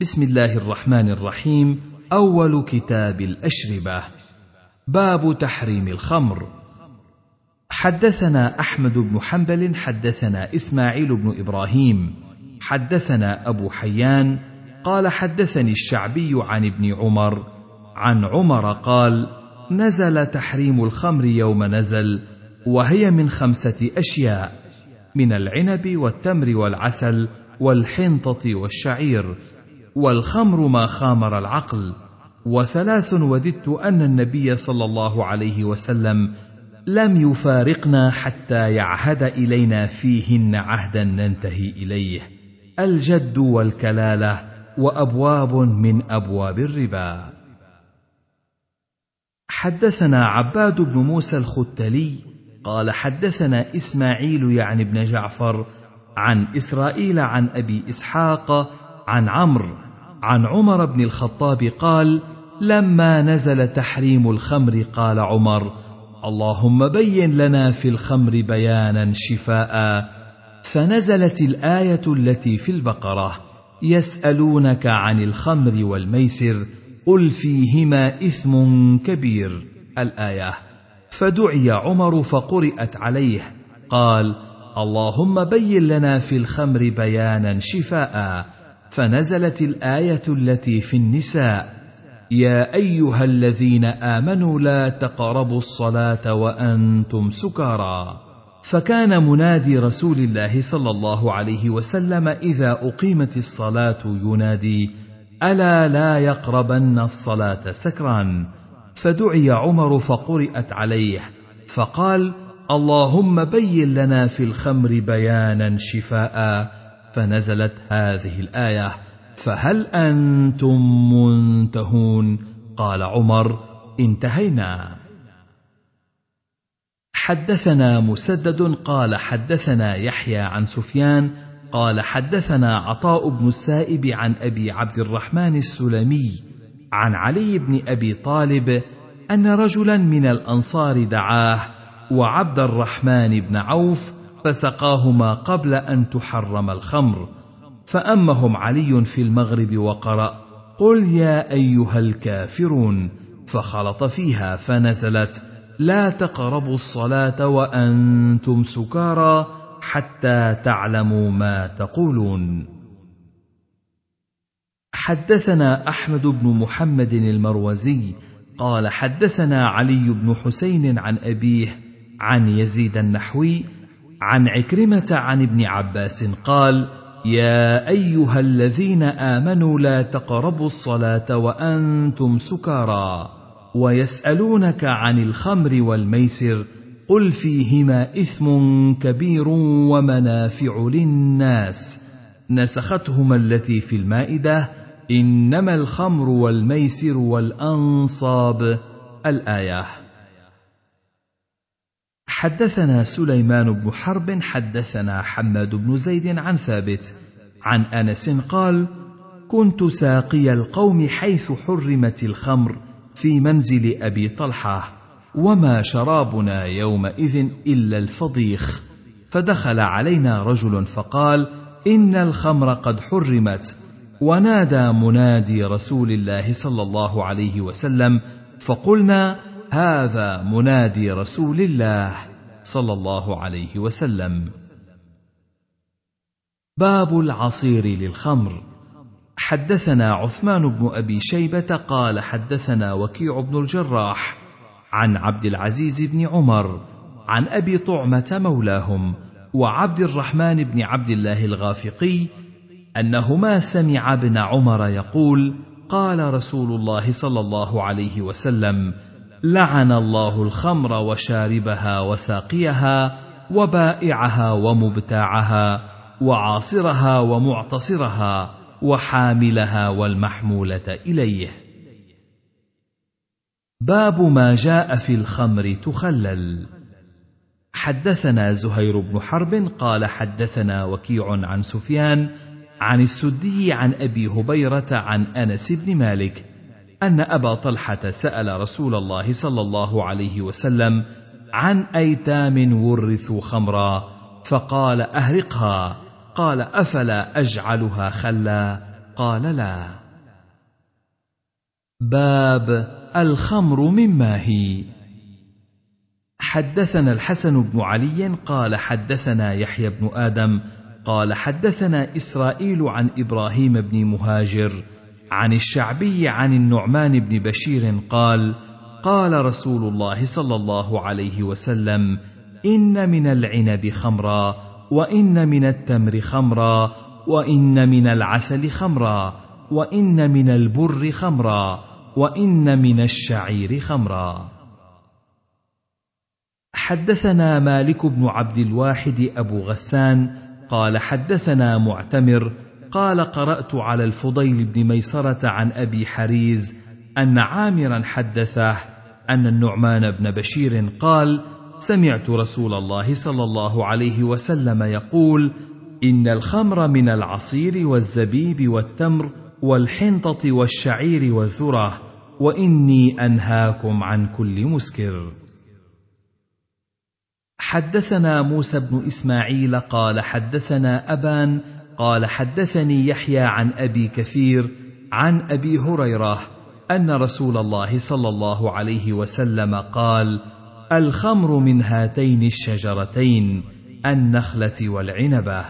بسم الله الرحمن الرحيم أول كتاب الأشربة باب تحريم الخمر. حدثنا أحمد بن حنبل حدثنا إسماعيل بن إبراهيم حدثنا أبو حيان قال حدثني الشعبي عن ابن عمر عن عمر قال نزل تحريم الخمر يوم نزل وهي من خمسة أشياء من العنب والتمر والعسل والحنطة والشعير. والخمر ما خامر العقل. وثلاث وددت أن النبي صلى الله عليه وسلم لم يفارقنا حتى يعهد إلينا فيهن عهدا ننتهي إليه. الجد والكلالة وأبواب من أبواب الربا. حدثنا عباد بن موسى الختلي قال حدثنا إسماعيل يعني بن جعفر عن إسرائيل عن أبي إسحاق عن عمرو عن عمر بن الخطاب قال لما نزل تحريم الخمر قال عمر اللهم بين لنا في الخمر بيانا شفاء فنزلت الآية التي في البقرة يسألونك عن الخمر والميسر قل فيهما إثم كبير. الآية. فدعي عمر فقرات عليه قال اللهم بين لنا في الخمر بيانا شفاء فنزلت الآية التي في النساء يا أيها الذين آمنوا لا تقربوا الصلاة وأنتم سكارى. فكان منادي رسول الله صلى الله عليه وسلم إذا أقيمت الصلاة ينادي ألا لا يقربن الصلاة سكران. فدعي عمر فقرات عليه فقال اللهم بين لنا في الخمر بيانا شفاء فنزلت هذه الآية فهل أنتم منتهون؟ قال عمر انتهينا. حدثنا مسدد قال حدثنا يحيى عن سفيان قال حدثنا عطاء بن السائب عن أبي عبد الرحمن السلمي عن علي بن أبي طالب أن رجلا من الأنصار دعاه وعبد الرحمن بن عوف فسقاهما قبل أن تحرم الخمر فأمهم علي في المغرب وقرأ قل يا أيها الكافرون فخلط فيها فنزلت لا تقربوا الصلاة وأنتم سكارى حتى تعلموا ما تقولون. حدثنا أحمد بن محمد المروزي قال حدثنا علي بن حسين عن أبيه عن يزيد النحوي عن عكرمة عن ابن عباس قال يا أيها الذين آمنوا لا تقربوا الصلاة وأنتم سكارى ويسألونك عن الخمر والميسر قل فيهما إثم كبير ومنافع للناس. نسختهما التي في المائدة إنما الخمر والميسر والأنصاب. الآية حدثنا سليمان بن حرب حدثنا حماد بن زيد عن ثابت. عن أنس قال كنت ساقي القوم حيث حرمت الخمر في منزل أبي طلحة وما شرابنا يومئذ إلا الفضيخ فدخل علينا رجل فقال إن الخمر قد حرمت ونادى منادي رسول الله صلى الله عليه وسلم فقلنا هذا منادي رسول الله صلى الله عليه وسلم. باب العصير للخمر. حدثنا عثمان بن أبي شيبة قال حدثنا وكيع بن الجراح عن عبد العزيز بن عمر عن أبي طعمة مولاهم وعبد الرحمن بن عبد الله الغافقي أنهما سمع ابن عمر يقول قال رسول الله صلى الله عليه وسلم لعن الله الخمر وشاربها وساقيها وبائعها ومبتاعها وعاصرها ومعتصرها وحاملها والمحمولة إليه. باب ما جاء في الخمر تخلل. حدثنا زهير بن حرب قال حدثنا وكيع عن سفيان عن السدي عن أبي هبيرة عن أنس بن مالك أن أبا طلحة سأل رسول الله صلى الله عليه وسلم عن أيتام ورثوا خمرا فقال أهرقها. قال أفلا أجعلها خلا؟ قال لا. باب الخمر مما هي. حدثنا الحسن بن علي قال حدثنا يحيى بن آدم قال حدثنا إسرائيل عن إبراهيم بن مهاجر عن الشعبي عن النعمان بن بشير قال قال رسول الله صلى الله عليه وسلم إن من العنب خمرا وإن من التمر خمرا وإن من العسل خمرا وإن من البر خمرا وإن من الشعير خمرا. حدثنا مالك بن عبد الواحد أبو غسان قال حدثنا معتمر قال قرأت على الفضيل بن ميسرة عن أبي حريز أن عامرا حدثه أن النعمان بن بشير قال سمعت رسول الله صلى الله عليه وسلم يقول إن الخمر من العصير والزبيب والتمر والحنطة والشعير والذرة وإني أنهاكم عن كل مسكر. حدثنا موسى بن إسماعيل قال حدثنا أبان قال حدثني يحيى عن أبي كثير عن أبي هريرة أن رسول الله صلى الله عليه وسلم قال الخمر من هاتين الشجرتين النخلة والعنبة.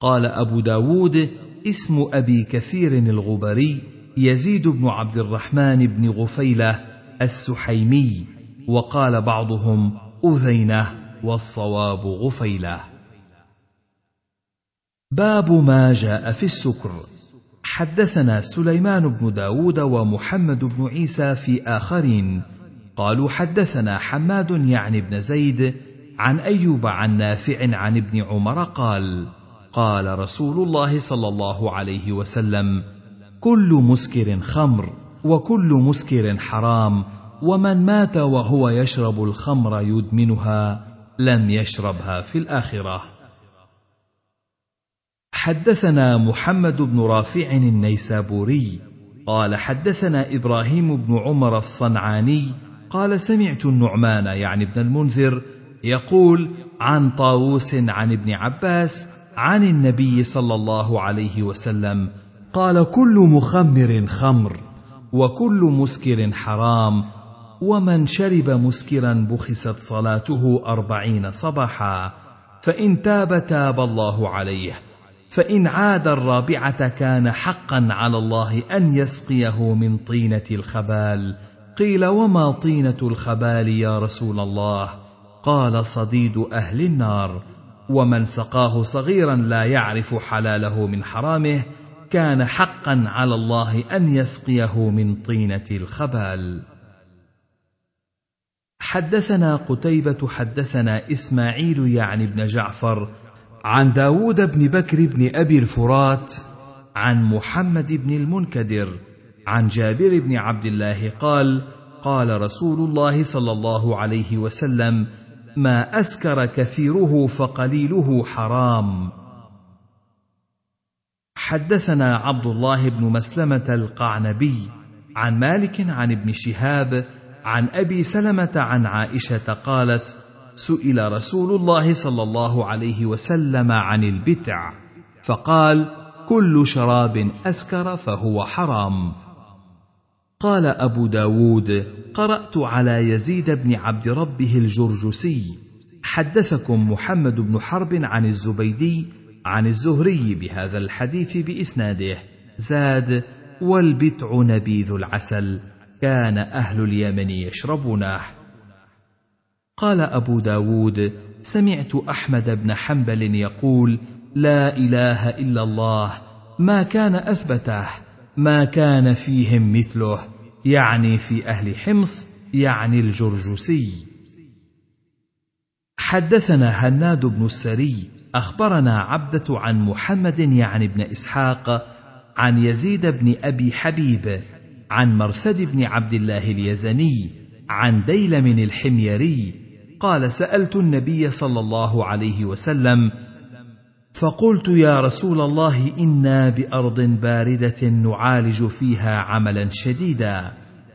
قال أبو داود اسم أبي كثير الغبري يزيد بن عبد الرحمن بن غفيلة السحيمي وقال بعضهم أذينة والصواب غفيلة. باب ما جاء في السكر. حدثنا سليمان بن داود ومحمد بن عيسى في آخرين. قالوا حدثنا حماد يعني بن زيد عن أيوب عن نافع عن ابن عمر قال قال رسول الله صلى الله عليه وسلم كل مسكر خمر وكل مسكر حرام ومن مات وهو يشرب الخمر يدمنها لم يشربها في الآخرة. حدثنا محمد بن رافع النيسابوري قال حدثنا إبراهيم بن عمر الصنعاني قال سمعت النعمان يعني ابن المنذر يقول عن طاووس عن ابن عباس عن النبي صلى الله عليه وسلم قال كل مخمر خمر وكل مسكر حرام ومن شرب مسكرا بخست صلاته أربعين صباحا فإن تاب تاب الله عليه فإن عاد الرابعة كان حقا على الله أن يسقيه من طينة الخبال. قيل وما طينة الخبال يا رسول الله؟ قال صديد أهل النار. ومن سقاه صغيرا لا يعرف حلاله من حرامه. كان حقا على الله أن يسقيه من طينة الخبال. حدثنا قتيبة حدثنا إسماعيل يعني بن جعفر عن داود بن بكر بن أبي الفرات عن محمد بن المنكدر عن جابر بن عبد الله قال قال رسول الله صلى الله عليه وسلم ما أسكر كثيره فقليله حرام. حدثنا عبد الله بن مسلمة القعنبي عن مالك عن ابن شهاب عن أبي سلمة عن عائشة قالت سئل رسول الله صلى الله عليه وسلم عن البتع فقال كل شراب أسكر فهو حرام. قال أبو داود قرأت على يزيد بن عبد ربه الجرجسي حدثكم محمد بن حرب عن الزبيدي عن الزهري بهذا الحديث بإسناده زاد والبتع نبيذ العسل كان أهل اليمن يشربونه. قال أبو داود سمعت أحمد بن حنبل يقول لا إله إلا الله ما كان أثبته ما كان فيهم مثله يعني في أهل حمص يعني الجرجسي. حدثنا هناد بن السري أخبرنا عبدة عن محمد يعني بن إسحاق عن يزيد بن أبي حبيب عن مرثد بن عبد الله اليزني عن ديلم الحميري قال سألت النبي صلى الله عليه وسلم فقلت يا رسول الله إنا بأرض باردة نعالج فيها عملا شديدا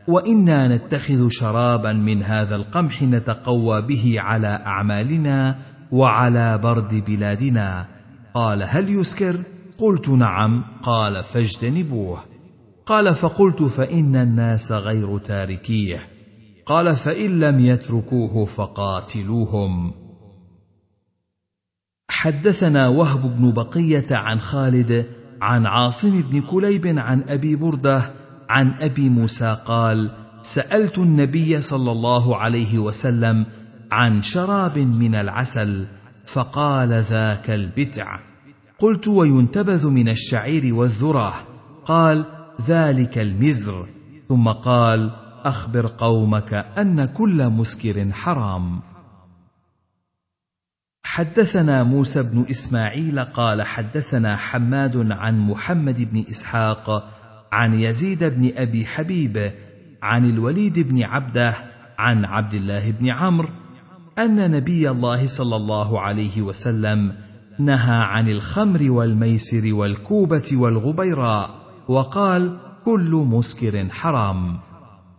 وإنا نتخذ شرابا من هذا القمح نتقوى به على أعمالنا وعلى برد بلادنا. قال هل يسكر؟ قلت نعم. قال فاجتنبوه. قال فقلت فإن الناس غير تاركيه. قال فإن لم يتركوه فقاتلوهم. حدثنا وهب بن بقية عن خالد عن عاصم بن كليب عن أبي بردة عن أبي موسى قال سألت النبي صلى الله عليه وسلم عن شراب من العسل فقال ذاك البتع. قلت وينتبذ من الشعير والذرة. قال ذلك المزر. ثم قال أخبر قومك أن كل مسكر حرام. حدثنا موسى بن إسماعيل قال حدثنا حماد عن محمد بن إسحاق عن يزيد بن أبي حبيب عن الوليد بن عبده عن عبد الله بن عمرو أن نبي الله صلى الله عليه وسلم نهى عن الخمر والميسر والكوبة والغبيراء وقال كل مسكر حرام.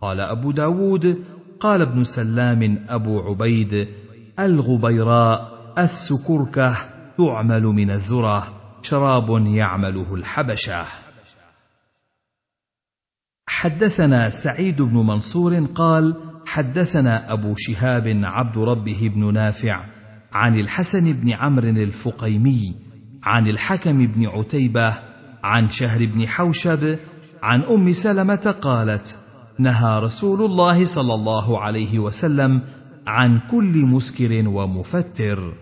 قال أبو داود قال ابن سلام أبو عبيد الغبيراء السكركة تعمل من الذرة شراب يعمله الحبشة. حدثنا سعيد بن منصور قال حدثنا أبو شهاب عبد ربه بن نافع عن الحسن بن عمرو الفقيمي عن الحكم بن عتيبة عن شهر بن حوشب عن أم سلمة قالت نهى رسول الله صلى الله عليه وسلم عن كل مسكر ومفتر.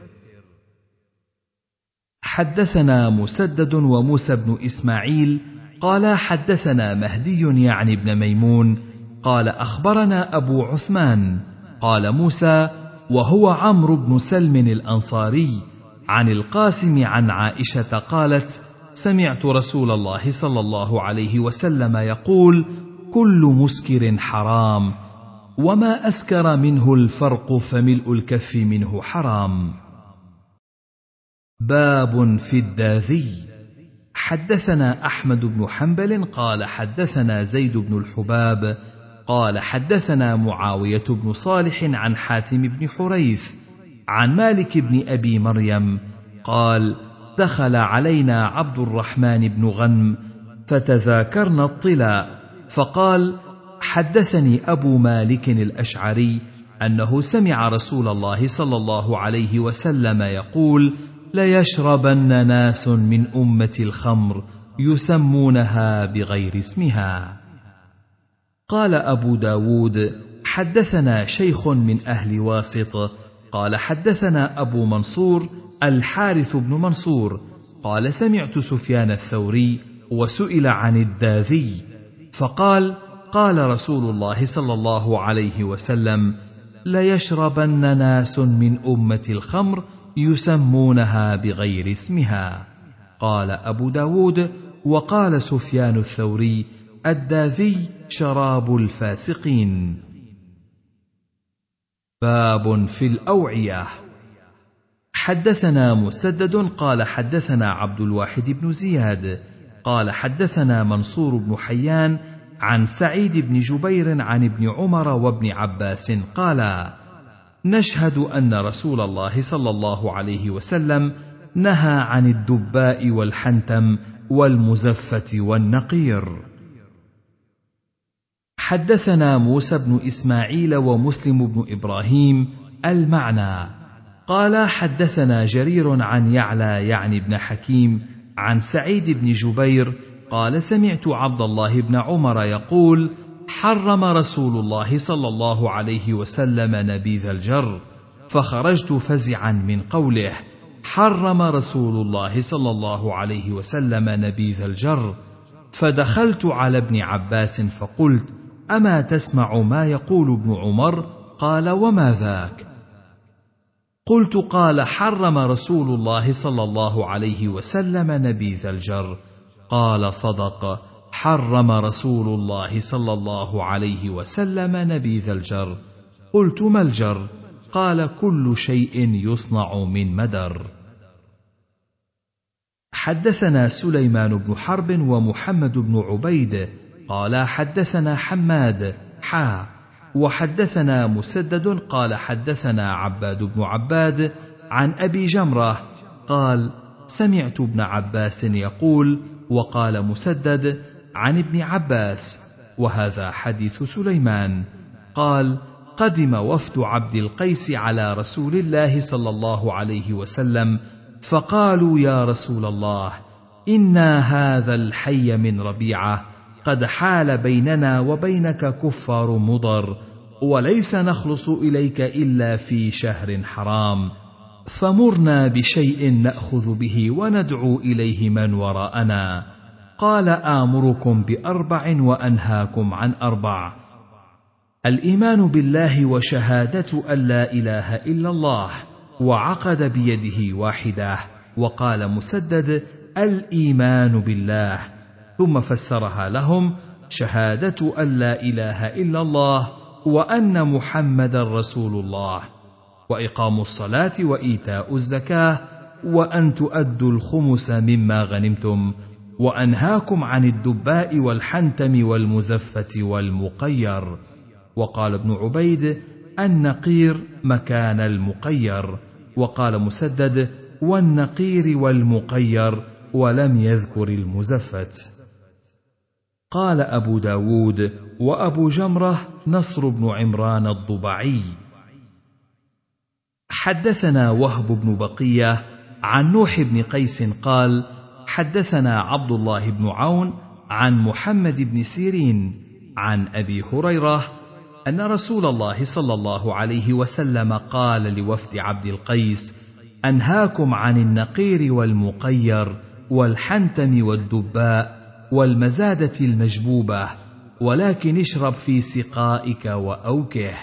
حدثنا مسدد وموسى بن إسماعيل قال حدثنا مهدي يعني ابن ميمون قال أخبرنا أبو عثمان قال موسى وهو عمرو بن سلم الأنصاري عن القاسم عن عائشة قالت سمعت رسول الله صلى الله عليه وسلم يقول كل مسكر حرام وما أسكر منه الفرق فملء الكف منه حرام. باب في الداذي. حدثنا أحمد بن حنبل قال حدثنا زيد بن الحباب قال حدثنا معاوية بن صالح عن حاتم بن حريث عن مالك بن أبي مريم قال دخل علينا عبد الرحمن بن غنم فتذاكرنا الطلا فقال حدثني أبو مالك الأشعري أنه سمع رسول الله صلى الله عليه وسلم يقول ليشربن ناس من أمة الخمر يسمونها بغير اسمها. قال أبو داود حدثنا شيخ من أهل واسط. قال حدثنا أبو منصور الحارث بن منصور. قال سمعت سفيان الثوري وسئل عن الداذي. فقال قال رسول الله صلى الله عليه وسلم ليشربن ناس من أمة الخمر يسمونها بغير اسمها. قال أبو داود وقال سفيان الثوري الداذي شراب الفاسقين. باب في الأوعية. حدثنا مسدد قال حدثنا عبد الواحد بن زياد قال حدثنا منصور بن حيان عن سعيد بن جبير عن ابن عمر وابن عباس قالا نشهد أن رسول الله صلى الله عليه وسلم نهى عن الدباء والحنتم والمزفة والنقير. حدثنا موسى بن إسماعيل ومسلم بن إبراهيم المعنى. قال حدثنا جرير عن يعلى يعني بن حكيم عن سعيد بن جبير قال سمعت عبد الله بن عمر يقول حرم رسول الله صلى الله عليه وسلم نبيذ الجر فخرجت فزعا من قوله حرم رسول الله صلى الله عليه وسلم نبيذ الجر فدخلت على ابن عباس فقلت أما تسمع ما يقول ابن عمر؟ قال وما ذاك؟ قلت قال حرم رسول الله صلى الله عليه وسلم نبيذ الجر. قال صدق حرم رسول الله صلى الله عليه وسلم نبيذ الجر. قلت ما الجر؟ قال كل شيء يصنع من مدر. حدثنا سليمان بن حرب ومحمد بن عبيد. قال حدثنا حماد حا وحدثنا مسدد قال حدثنا عباد بن عباد عن أبي جمرة قال سمعت ابن عباس يقول وقال مسدد عن ابن عباس وهذا حديث سليمان قال قدم وفد عبد القيس على رسول الله صلى الله عليه وسلم فقالوا يا رسول الله أنا هذا الحي من ربيعة قد حال بيننا وبينك كفار مضر وليس نخلص إليك إلا في شهر حرام. فمرنا بشيء نأخذ به وندعو إليه من وراءنا. قال آمركم بأربع وأنهاكم عن أربع. الإيمان بالله وشهادة أن لا إله إلا الله وعقد بيده واحدة. وقال مسدد الإيمان بالله. ثم فسرها لهم شهادة أن لا إله إلا الله وأن محمدا رسول الله وإقام الصلاة وإيتاء الزكاة وأن تؤدوا الخمس مما غنمتم وأنهاكم عن الدباء والحنتم والمزفة والمقير. وقال ابن عبيد النقير مكان المقير. وقال مسدد والنقير والمقير ولم يذكر المزفت قال أبو داود وأبو جمرة نصر بن عمران الضبعي. حدثنا وهب بن بقية عن نوح بن قيس قال حدثنا عبد الله بن عون عن محمد بن سيرين عن أبي هريرة أن رسول الله صلى الله عليه وسلم قال لوفد عبد القيس أنهاكم عن النقير والمقير والحنتم والدباء والمزادة المجبوبة ولكن اشرب في سقائك وأوكه.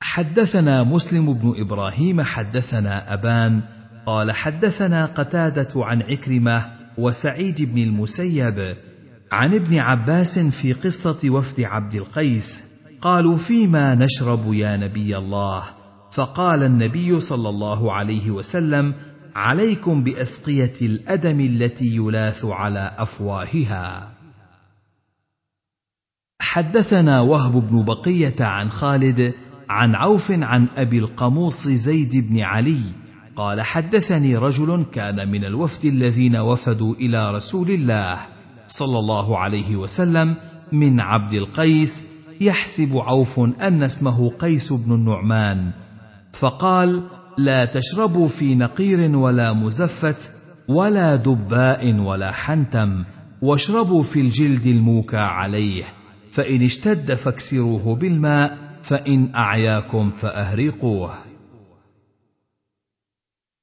حدثنا مسلم بن إبراهيم حدثنا أبان قال حدثنا قتادة عن عكرمة وسعيد بن المسيب عن ابن عباس في قصة وفد عبد القيس قالوا فيما نشرب يا نبي الله؟ فقال النبي صلى الله عليه وسلم عليكم بأسقية الأدم التي يلاث على أفواهها. حدثنا وهب بن بقية عن خالد عن عوف عن أبي القموص زيد بن علي قال حدثني رجل كان من الوفد الذين وفدوا إلى رسول الله صلى الله عليه وسلم من عبد القيس يحسب عوف أن اسمه قيس بن النعمان فقال لا تشربوا في نقير ولا مزفت ولا دباء ولا حنتم واشربوا في الجلد الموكى عليه فإن اشتد فاكسروه بالماء فإن أعياكم فأهرقوه.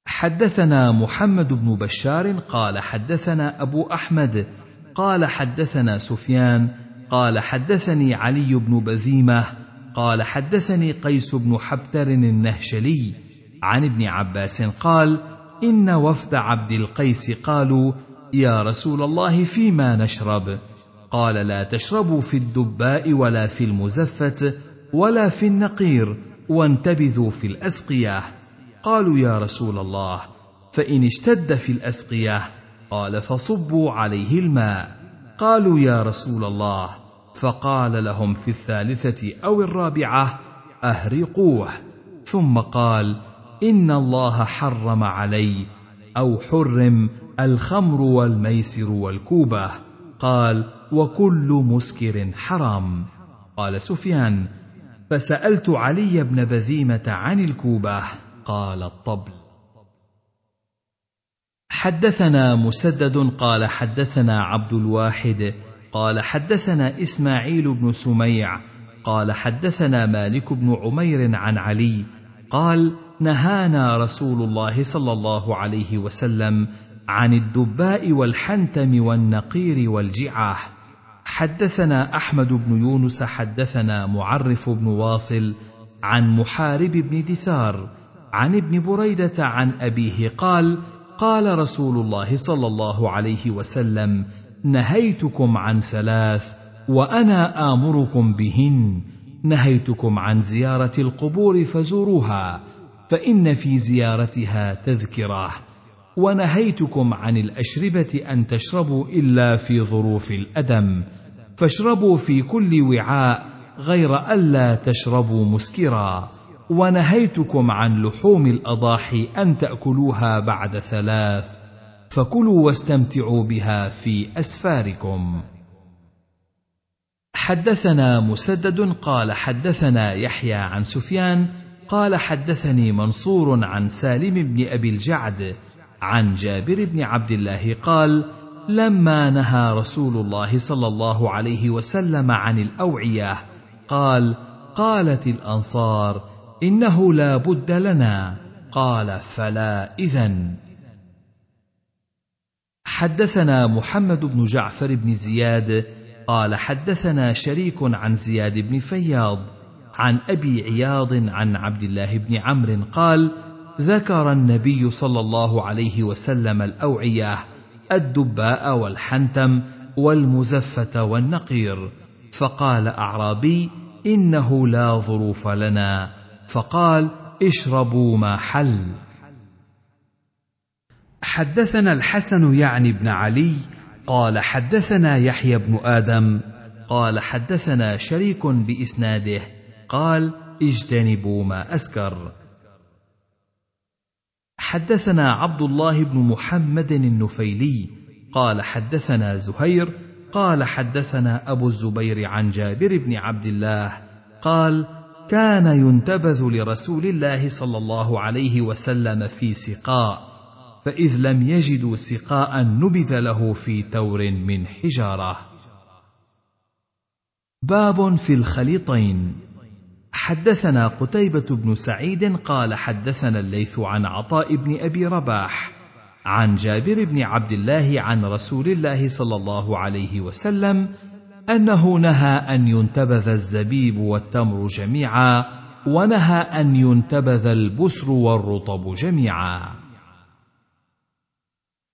حدثنا محمد بن بشار قال حدثنا أبو أحمد قال حدثنا سفيان قال حدثني علي بن بذيمة قال حدثني قيس بن حبتر النهشلي عن ابن عباس قال إن وفد عبد القيس قالوا يا رسول الله فيما نشرب؟ قال لا تشربوا في الدباء ولا في المزفه ولا في النقير وانتبذوا في الأسقية. قالوا يا رسول الله فإن اشتد في الأسقية. قال فصبوا عليه الماء. قالوا يا رسول الله. فقال لهم في الثالثة أو الرابعة أهرقوه. ثم قال ان الله حرم علي أو حرم الخمر والميسر والكوبه قال وكل مسكر حرام. قال سفيان فسالت علي بن بذيمه عن الكوبه قال الطبل. حدثنا مسدد قال حدثنا عبد الواحد قال حدثنا اسماعيل بن سميع قال حدثنا مالك بن عمير عن علي قال نهانا رسول الله صلى الله عليه وسلم عن الدباء والحنتم والنقير والجعاه حدثنا أحمد بن يونس حدثنا معرف بن واصل عن محارب بن دثار عن ابن بريدة عن أبيه قال قال رسول الله صلى الله عليه وسلم نهيتكم عن ثلاث وأنا آمركم بهن نهيتكم عن زيارة القبور فزوروها فإن في زيارتها تذكرة. ونهيتكم عن الأشربة أن تشربوا إلا في ظروف الأدم. فاشربوا في كل وعاء غير ألا تشربوا مسكرا. ونهيتكم عن لحوم الأضاحي أن تأكلوها بعد ثلاث. فكلوا واستمتعوا بها في أسفاركم. حدثنا مسدد قال حدثنا يحيى عن سفيان قال حدثني منصور عن سالم بن أبي الجعد عن جابر بن عبد الله قال لما نهى رسول الله صلى الله عليه وسلم عن الأوعية قال قالت الأنصار إنه لا بد لنا قال فلا إذن. حدثنا محمد بن جعفر بن زياد قال حدثنا شريك عن زياد بن فياض عن أبي عياض عن عبد الله بن عمرو قال ذكر النبي صلى الله عليه وسلم الأوعية الدباء والحنتم والمزفة والنقير. فقال أعرابي إنه لا ظروف لنا. فقال اشربوا ما حل. حدثنا الحسن يعني بن علي قال حدثنا يحيى بن آدم قال حدثنا شريك بإسناده قال اجتنبوا ما أسكر حدثنا عبد الله بن محمد النفيلي قال حدثنا زهير قال حدثنا أبو الزبير عن جابر بن عبد الله قال كان ينتبذ لرسول الله صلى الله عليه وسلم في سقاء فإذ لم يجدوا سقاء نبذ له في تور من حجارة. باب في الخليطين حدثنا قتيبة بن سعيد قال حدثنا الليث عن عطاء بن أبي رباح عن جابر بن عبد الله عن رسول الله صلى الله عليه وسلم أنه نهى أن ينتبذ الزبيب والتمر جميعا ونهى أن ينتبذ البسر والرطب جميعا.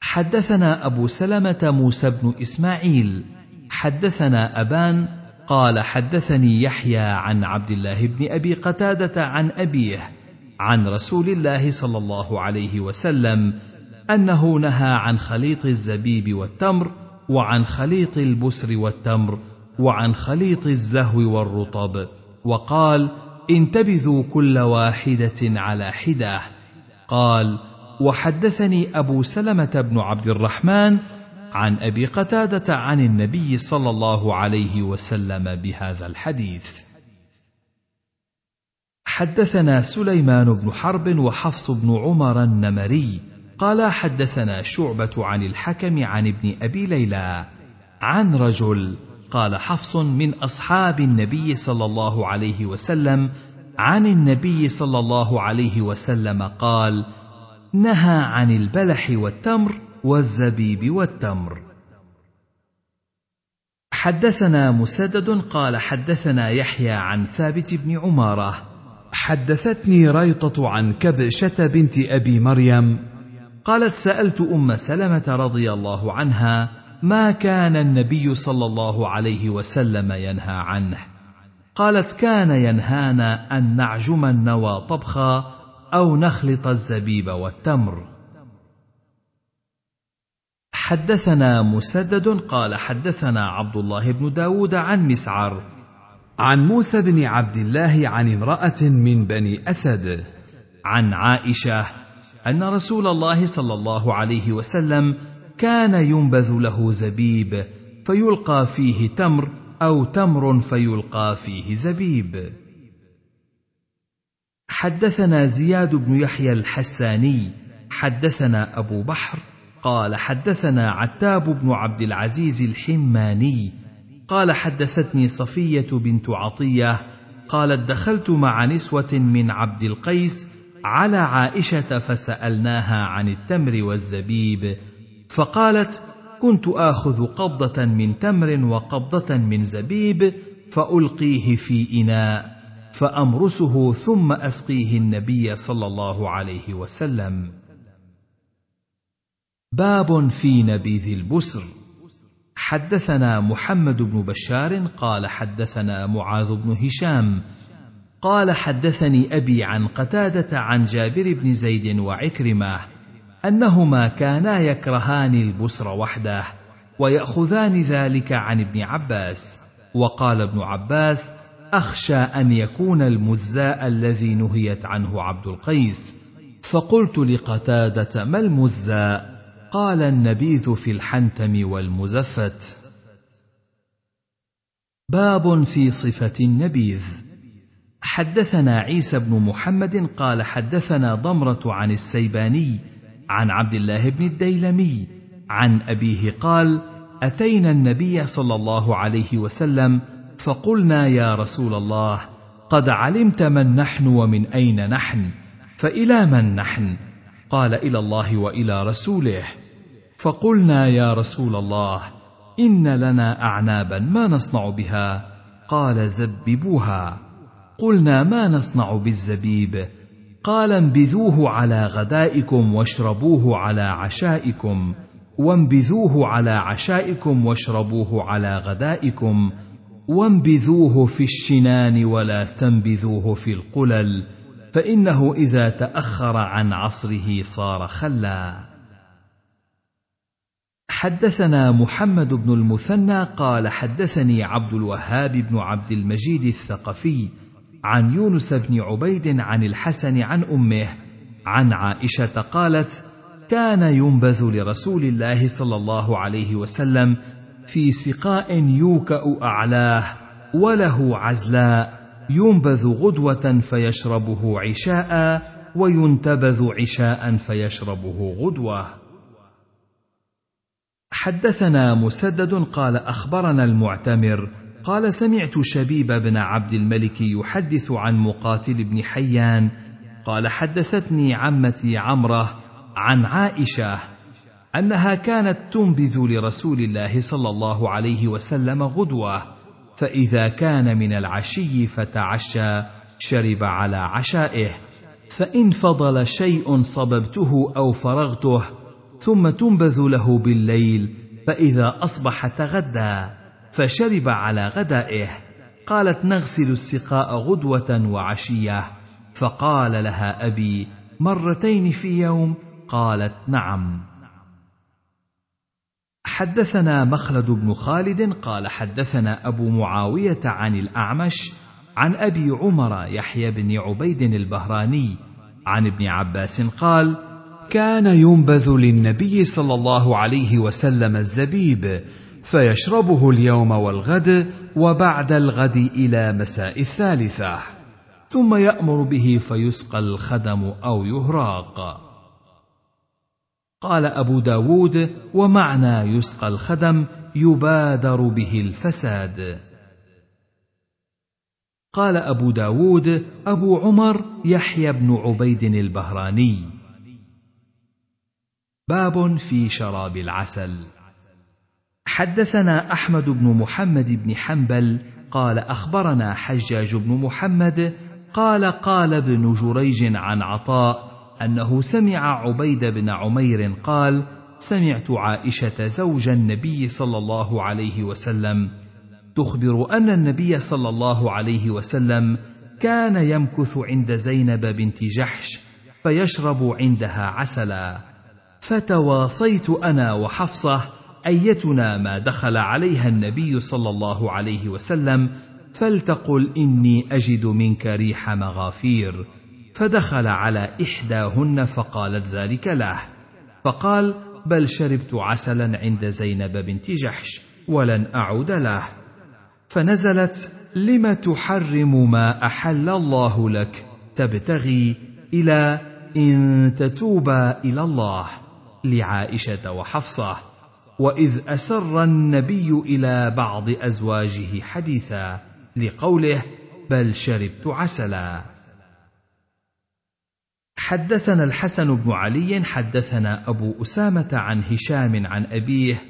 حدثنا أبو سلمة موسى بن إسماعيل حدثنا أبان قال حدثني يحيى عن عبد الله بن أبي قتادة عن أبيه عن رسول الله صلى الله عليه وسلم أنه نهى عن خليط الزبيب والتمر وعن خليط البسر والتمر وعن خليط الزهو والرطب وقال انتبذوا كل واحدة على حده قال وحدثني أبو سلمة بن عبد الرحمن عن أبي قتادة عن النبي صلى الله عليه وسلم بهذا الحديث. حدثنا سليمان بن حرب وحفص بن عمر النمري قال حدثنا شعبة عن الحكم عن ابن أبي ليلى عن رجل قال حفص من أصحاب النبي صلى الله عليه وسلم عن النبي صلى الله عليه وسلم قال نهى عن البلح والتمر والزبيب والتمر. حدثنا مسدد قال حدثنا يحيى عن ثابت بن عمارة. حدثتني ريطة عن كبشة بنت أبي مريم. قالت سألت أم سلمة رضي الله عنها ما كان النبي صلى الله عليه وسلم ينهى عنه. قالت كان ينهانا أن نعجم النوى طبخا أو نخلط الزبيب والتمر. حدثنا مسدد قال حدثنا عبد الله بن داود عن مسعر عن موسى بن عبد الله عن امرأة من بني أسد عن عائشة أن رسول الله صلى الله عليه وسلم كان ينبذ له زبيب فيلقى فيه تمر أو تمر فيلقى فيه زبيب. حدثنا زياد بن يحيى الحساني حدثنا أبو بحر قال حدثنا عتاب بن عبد العزيز الحماني. قال حدثتني صفية بنت عطية. قالت دخلت مع نسوة من عبد القيس على عائشة فسألناها عن التمر والزبيب. فقالت كنت آخذ قبضة من تمر وقبضة من زبيب فألقيه في إناء فأمرسه ثم أسقيه النبي صلى الله عليه وسلم. باب في نبيذ البسر. حدثنا محمد بن بشار قال حدثنا معاذ بن هشام قال حدثني أبي عن قتادة عن جابر بن زيد وعكرمة أنهما كانا يكرهان البسر وحده ويأخذان ذلك عن ابن عباس وقال ابن عباس أخشى أن يكون المزاء الذي نهيت عنه عبد القيس فقلت لقتادة ما المزاء؟ قال النبيذ في الحنتم والمزفت. باب في صفة النبيذ. حدثنا عيسى بن محمد قال حدثنا ضمرة عن السيباني عن عبد الله بن الديلمي عن أبيه قال أتينا النبي صلى الله عليه وسلم فقلنا يا رسول الله قد علمت من نحن ومن أين نحن؟ فإلى من نحن؟ قال إلى الله وإلى رسوله. فقلنا يا رسول الله إن لنا اعنابا ما نصنع بها. قال زببوها. قلنا ما نصنع بالزبيب؟ قال انبذوه على غدائكم واشربوه على عشائكم. وانبذوه على عشائكم واشربوه على غدائكم. وانبذوه في الشنان ولا تنبذوه في القلل فإنه إذا تأخر عن عصره صار خلا. حدثنا محمد بن المثنى قال حدثني عبد الوهاب بن عبد المجيد الثقفي عن يونس بن عبيد عن الحسن عن أمه عن عائشة قالت كان ينبذ لرسول الله صلى الله عليه وسلم في سقاء يوكأ أعلاه وله عزلاء ينبذ غدوة فيشربه عشاء وينتبذ عشاء فيشربه غدوة. حدثنا مسدد قال أخبرنا المعتمر قال سمعت شبيب بن عبد الملك يحدث عن مقاتل بن حيان قال حدثتني عمتي عمرة عن عائشة أنها كانت تنبذ لرسول الله صلى الله عليه وسلم غدوة فإذا كان من العشي فتعشى شرب على عشائه فإن فضل شيء صببته أو فرغته ثم تنبذ له بالليل فإذا أصبح تغدى فشرب على غدائه. قالت نغسل السقاء غدوة وعشية. فقال لها أبي مرتين في يوم؟ قالت نعم. حدثنا مخلد بن خالد قال حدثنا أبو معاوية عن الأعمش عن أبي عمر يحيى بن عبيد البهراني عن ابن عباس قال كان ينبذ للنبي صلى الله عليه وسلم الزبيب فيشربه اليوم والغد وبعد الغد إلى مساء الثالثة ثم يأمر به فيسقى الخدم أو يهراق. قال أبو داود ومعنى يسقى الخدم يبادر به الفساد. قال أبو داود أبو عمر يحيى بن عبيد البهراني باب في شراب العسل. حدثنا أحمد بن محمد بن حنبل قال أخبرنا حجاج بن محمد قال قال ابن جريج عن عطاء أنه سمع عبيد بن عمير قال سمعت عائشة زوج النبي صلى الله عليه وسلم. تخبر أن النبي صلى الله عليه وسلم كان يمكث عند زينب بنت جحش فيشرب عندها عسلا. فتواصيت أنا وحفصة أيتنا ما دخل عليها النبي صلى الله عليه وسلم فلتقل إني أجد منك ريح مغافير. فدخل على إحداهن فقالت ذلك له. فقال بل شربت عسلا عند زينب بنت جحش ولن أعود له. فنزلت لم تحرم ما أحل الله لك؟ تبتغي إلى إن تتوبا إلى الله. لعائشة وحفصة وإذ أسر النبي إلى بعض أزواجه حديثا لقوله بل شربت عسلا حدثنا الحسن بن علي حدثنا أبو أسامة عن هشام عن أبيه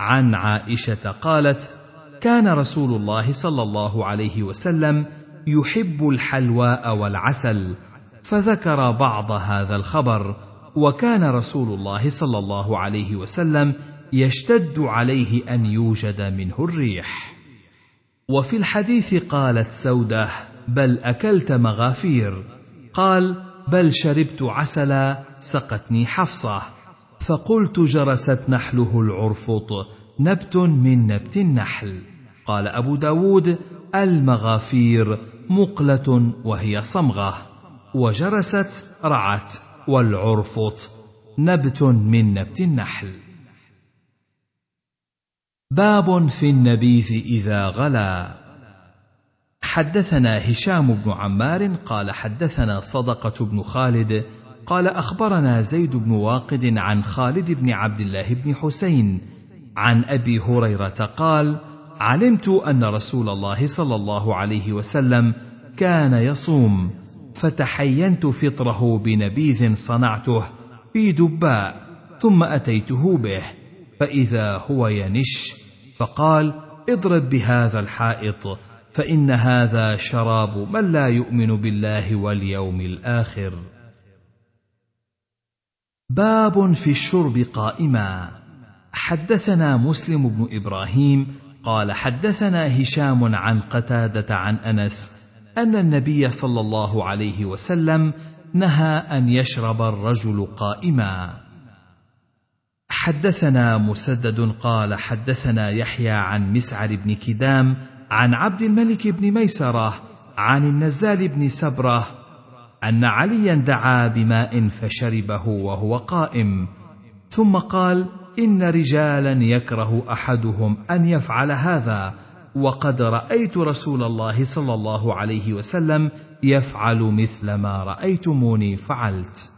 عن عائشة قالت كان رسول الله صلى الله عليه وسلم يحب الحلواء والعسل فذكر بعض هذا الخبر وكان رسول الله صلى الله عليه وسلم يشتد عليه أن يوجد منه الريح. وفي الحديث قالت سودة بل أكلت مغافير. قال بل شربت عسلا سقتني حفصة. فقلت جرست نحله العرفط نبت من نبت النحل. قال أبو داود المغافير مقلة وهي صمغة. وجرست رعت. والعرفط نبت من نبت النحل. باب في النبيذ إذا غلا. حدثنا هشام بن عمار قال حدثنا صدقة بن خالد قال أخبرنا زيد بن واقد عن خالد بن عبد الله بن حسين عن أبي هريرة قال علمت أن رسول الله صلى الله عليه وسلم كان يصوم فتحينت فطره بنبيذ صنعته في دباء ثم أتيته به فإذا هو ينش فقال اضرب بهذا الحائط فإن هذا شراب من لا يؤمن بالله واليوم الآخر. باب في الشرب قائما. حدثنا مسلم بن إبراهيم قال حدثنا هشام عن قتادة عن أنس أن النبي صلى الله عليه وسلم نهى أن يشرب الرجل قائما. حدثنا مسدد قال حدثنا يحيى عن مسعر بن كدام عن عبد الملك بن ميسرة عن النزال بن سبرة أن عليا دعا بماء فشربه وهو قائم. ثم قال إن رجالا يكره أحدهم أن يفعل هذا. وقد رأيت رسول الله صلى الله عليه وسلم يفعل مثل ما رأيتموني فعلت.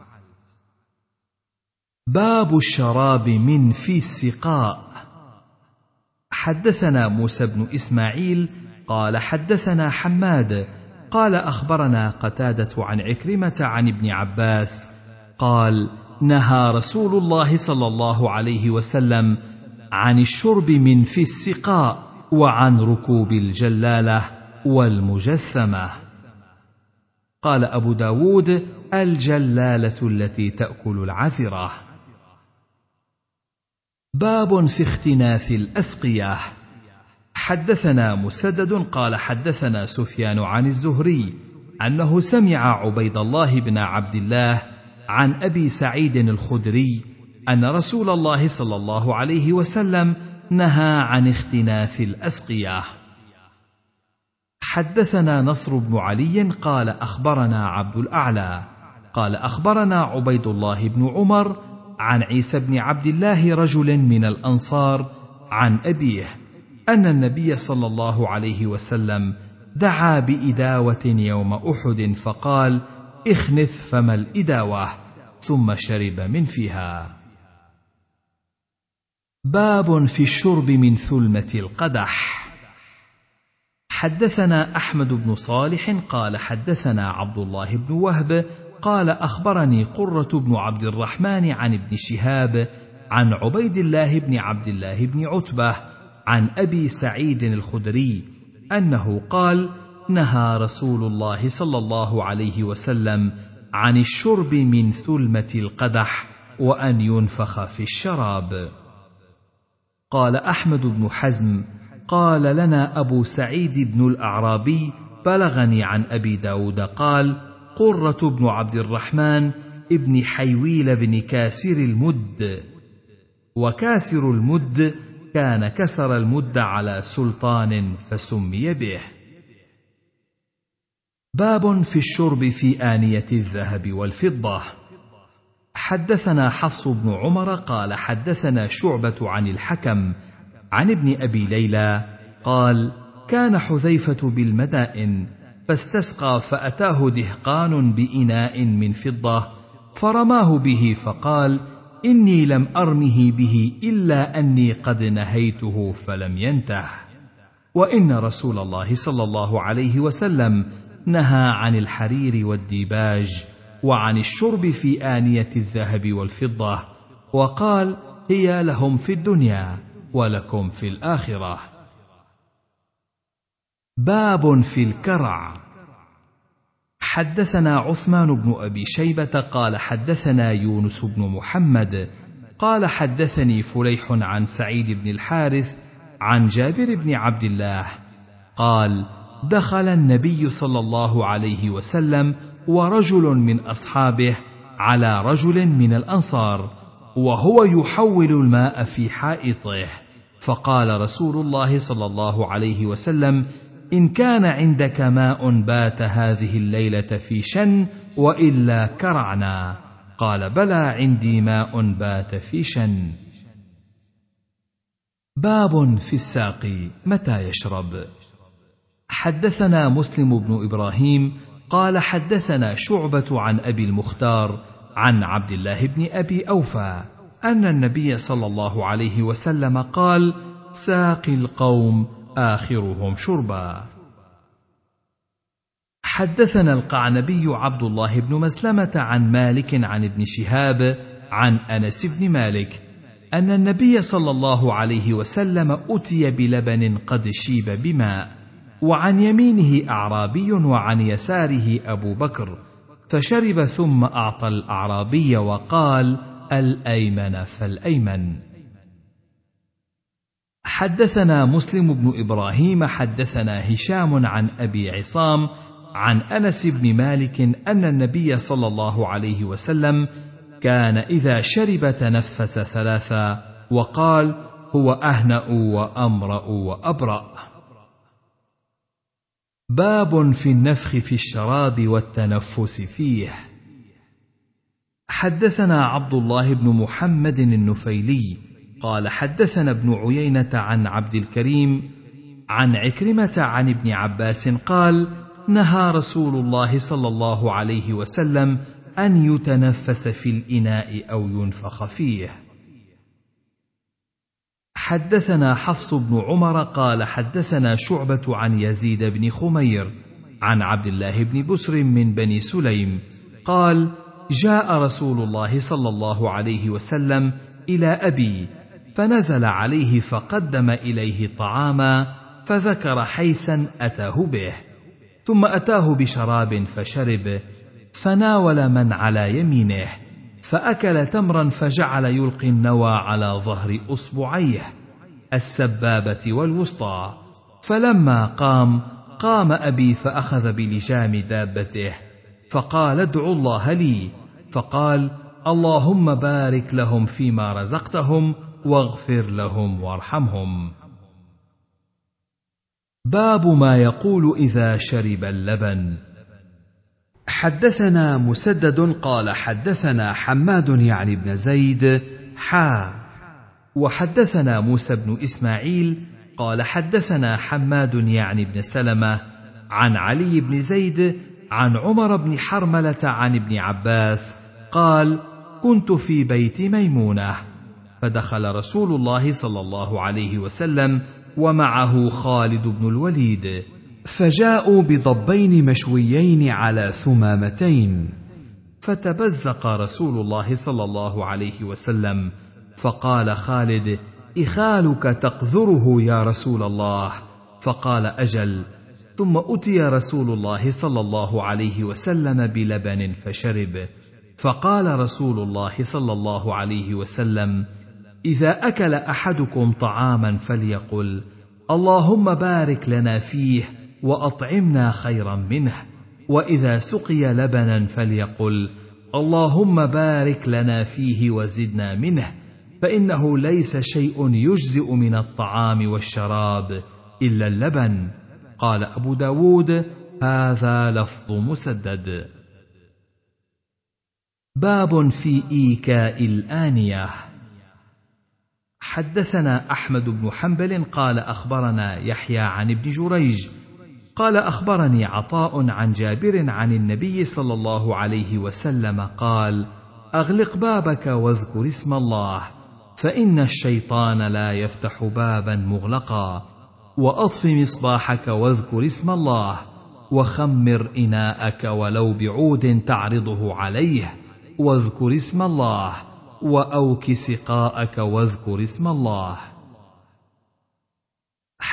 باب الشراب من في السقاء. حدثنا موسى بن إسماعيل قال حدثنا حماد قال أخبرنا قتادة عن عكرمة عن ابن عباس قال نهى رسول الله صلى الله عليه وسلم عن الشرب من في السقاء. وعن ركوب الجلالة والمجثمة. قال أبو داود الجلالة التي تأكل العذرة. باب في اختناث الأسقية. حدثنا مسدد قال حدثنا سفيان عن الزهري أنه سمع عبيد الله بن عبد الله عن أبي سعيد الخدري أن رسول الله صلى الله عليه وسلم نهى عن اختناث الأسقية. حدثنا نصر بن علي قال أخبرنا عبد الأعلى. قال أخبرنا عبيد الله بن عمر عن عيسى بن عبد الله رجل من الأنصار عن أبيه أن النبي صلى الله عليه وسلم دعا بإداوة يوم أحد فقال اخنث فما الإداوة ثم شرب من فيها. باب في الشرب من ثلمة القدح. حدثنا أحمد بن صالح قال حدثنا عبد الله بن وهب قال أخبرني قرة بن عبد الرحمن عن ابن شهاب عن عبيد الله بن عبد الله بن عتبة عن أبي سعيد الخدري أنه قال نهى رسول الله صلى الله عليه وسلم عن الشرب من ثلمة القدح وأن ينفخ في الشراب. قال أحمد بن حزم قال لنا أبو سعيد بن الأعرابي بلغني عن أبي داود قال قرة بن عبد الرحمن ابن حيويل بن كاسر المد. وكاسر المد كان كسر المد على سلطان فسمي به. باب في الشرب في آنية الذهب والفضة. حدثنا حفص بن عمر قال حدثنا شعبة عن الحكم عن ابن أبي ليلى قال كان حذيفة بالمدائن فاستسقى فأتاه دهقان بإناء من فضة فرماه به فقال إني لم أرمه به إلا أني قد نهيته فلم ينته. وإن رسول الله صلى الله عليه وسلم نهى عن الحرير والديباج وعن الشرب في آنية الذهب والفضة وقال هي لهم في الدنيا ولكم في الآخرة. باب في الكرع. حدثنا عثمان بن أبي شيبة قال حدثنا يونس بن محمد قال حدثني فليح عن سعيد بن الحارث عن جابر بن عبد الله قال دخل النبي صلى الله عليه وسلم ورجل من أصحابه على رجل من الأنصار وهو يحول الماء في حائطه. فقال رسول الله صلى الله عليه وسلم إن كان عندك ماء بات هذه الليلة في شن وإلا كرعنا. قال بلى عندي ماء بات في شن. باب في الساقي متى يشرب؟ حدثنا مسلم بن إبراهيم قال حدثنا شعبة عن أبي المختار عن عبد الله بن أبي أوفى أن النبي صلى الله عليه وسلم قال ساقي القوم آخرهم شربا. حدثنا القعنبي عبد الله بن مسلمة عن مالك عن ابن شهاب عن أنس بن مالك أن النبي صلى الله عليه وسلم أتي بلبن قد شيب بماء. وعن يمينه أعرابي وعن يساره أبو بكر فشرب ثم أعطى الأعرابي وقال الأيمن فالأيمن. حدثنا مسلم بن إبراهيم حدثنا هشام عن أبي عصام عن أنس بن مالك أن النبي صلى الله عليه وسلم كان إذا شرب تنفس ثلاثا وقال هو أهنأ وأمرأ وأبرأ. باب في النفخ في الشراب والتنفس فيه. حدثنا عبد الله بن محمد النفيلي قال حدثنا ابن عيينة عن عبد الكريم عن عكرمة عن ابن عباس قال نهى رسول الله صلى الله عليه وسلم أن يتنفس في الإناء أو ينفخ فيه. حدثنا حفص بن عمر قال حدثنا شعبة عن يزيد بن خمير عن عبد الله بن بسر من بني سليم قال جاء رسول الله صلى الله عليه وسلم إلى أبي فنزل عليه فقدم إليه طعاما فذكر حيسا أتاه به ثم أتاه بشراب فشرب فناول من على يمينه. فأكل تمرا فجعل يلقي النوى على ظهر أصبعيه السبابة والوسطى. فلما قام قام أبي فأخذ بلجام دابته فقال ادعوا الله لي فقال اللهم بارك لهم فيما رزقتهم واغفر لهم وارحمهم باب ما يقول إذا شرب اللبن. حدثنا مسدد قال حدثنا حماد يعني بن زيد حا. وحدثنا موسى بن إسماعيل قال حدثنا حماد يعني بن سلمة عن علي بن زيد عن عمر بن حرملة عن ابن عباس قال كنت في بيت ميمونة فدخل رسول الله صلى الله عليه وسلم ومعه خالد بن الوليد. فجاءوا بضبين مشويين على ثمامتين فتبزق رسول الله صلى الله عليه وسلم فقال خالد إخالك تقذره يا رسول الله؟ فقال أجل ثم أتي رسول الله صلى الله عليه وسلم بلبن فشرب. فقال رسول الله صلى الله عليه وسلم إذا أكل أحدكم طعاما فليقل اللهم بارك لنا فيه وأطعمنا خيرا منه وإذا سقي لبنا فليقل اللهم بارك لنا فيه وزدنا منه فإنه ليس شيء يجزئ من الطعام والشراب إلا اللبن. قال أبو داود هذا لفظ مسدد. باب في إيكاء الآنية. حدثنا أحمد بن حنبل قال أخبرنا يحيى عن ابن جريج قال أخبرني عطاء عن جابر عن النبي صلى الله عليه وسلم قال أغلق بابك واذكر اسم الله فإن الشيطان لا يفتح بابا مغلقا وأطف مصباحك واذكر اسم الله وخمر إناءك ولو بعود تعرضه عليه واذكر اسم الله وأوك سقاءك واذكر اسم الله.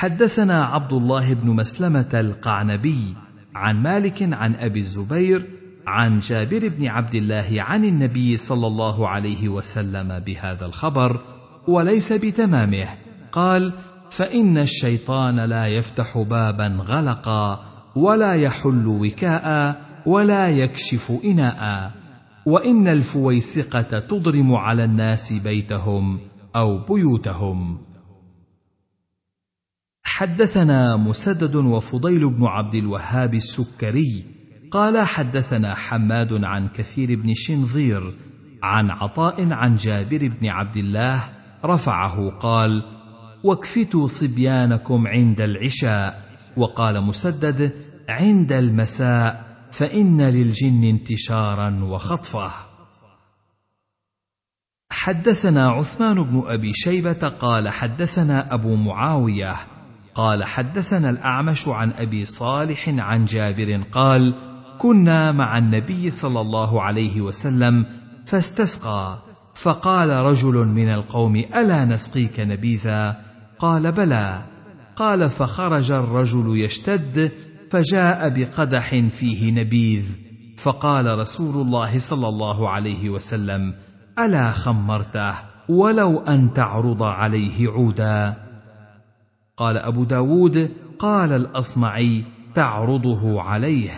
حدثنا عبد الله بن مسلمة القعنبي عن مالك عن أبي الزبير عن جابر بن عبد الله عن النبي صلى الله عليه وسلم بهذا الخبر وليس بتمامه. قال فإن الشيطان لا يفتح بابا غلقا ولا يحل وكاء ولا يكشف إناء. وإن الفويسقة تضرم على الناس بيتهم أو بيوتهم. حدثنا مسدد وفضيل بن عبد الوهاب السكري قال حدثنا حماد عن كثير بن شنظير عن عطاء عن جابر بن عبد الله رفعه قال واكفتوا صبيانكم عند العشاء وقال مسدد عند المساء فإن للجن انتشارا وخطفه حدثنا عثمان بن أبي شيبة قال حدثنا أبو معاوية قال حدثنا الأعمش عن أبي صالح عن جابر قال كنا مع النبي صلى الله عليه وسلم فاستسقى فقال رجل من القوم ألا نسقيك نبيذا؟ قال بلى. قال فخرج الرجل يشتد فجاء بقدح فيه نبيذ. فقال رسول الله صلى الله عليه وسلم ألا خمرته ولو أن تعرض عليه عودا؟ قال أبو داود قال الأصمعي تعرضه عليه.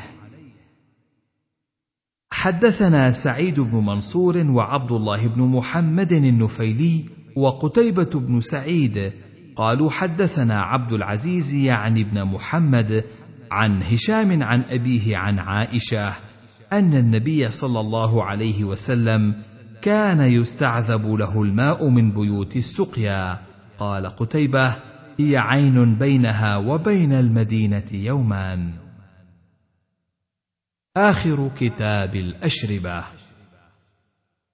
حدثنا سعيد بن منصور وعبد الله بن محمد النفيلي وقتيبة بن سعيد قالوا حدثنا عبد العزيز يعني ابن محمد عن هشام عن أبيه عن عائشة أن النبي صلى الله عليه وسلم كان يستعذب له الماء من بيوت السقيا. قال قتيبة هي عين بينها وبين المدينة يومان. آخر كتاب الأشربة.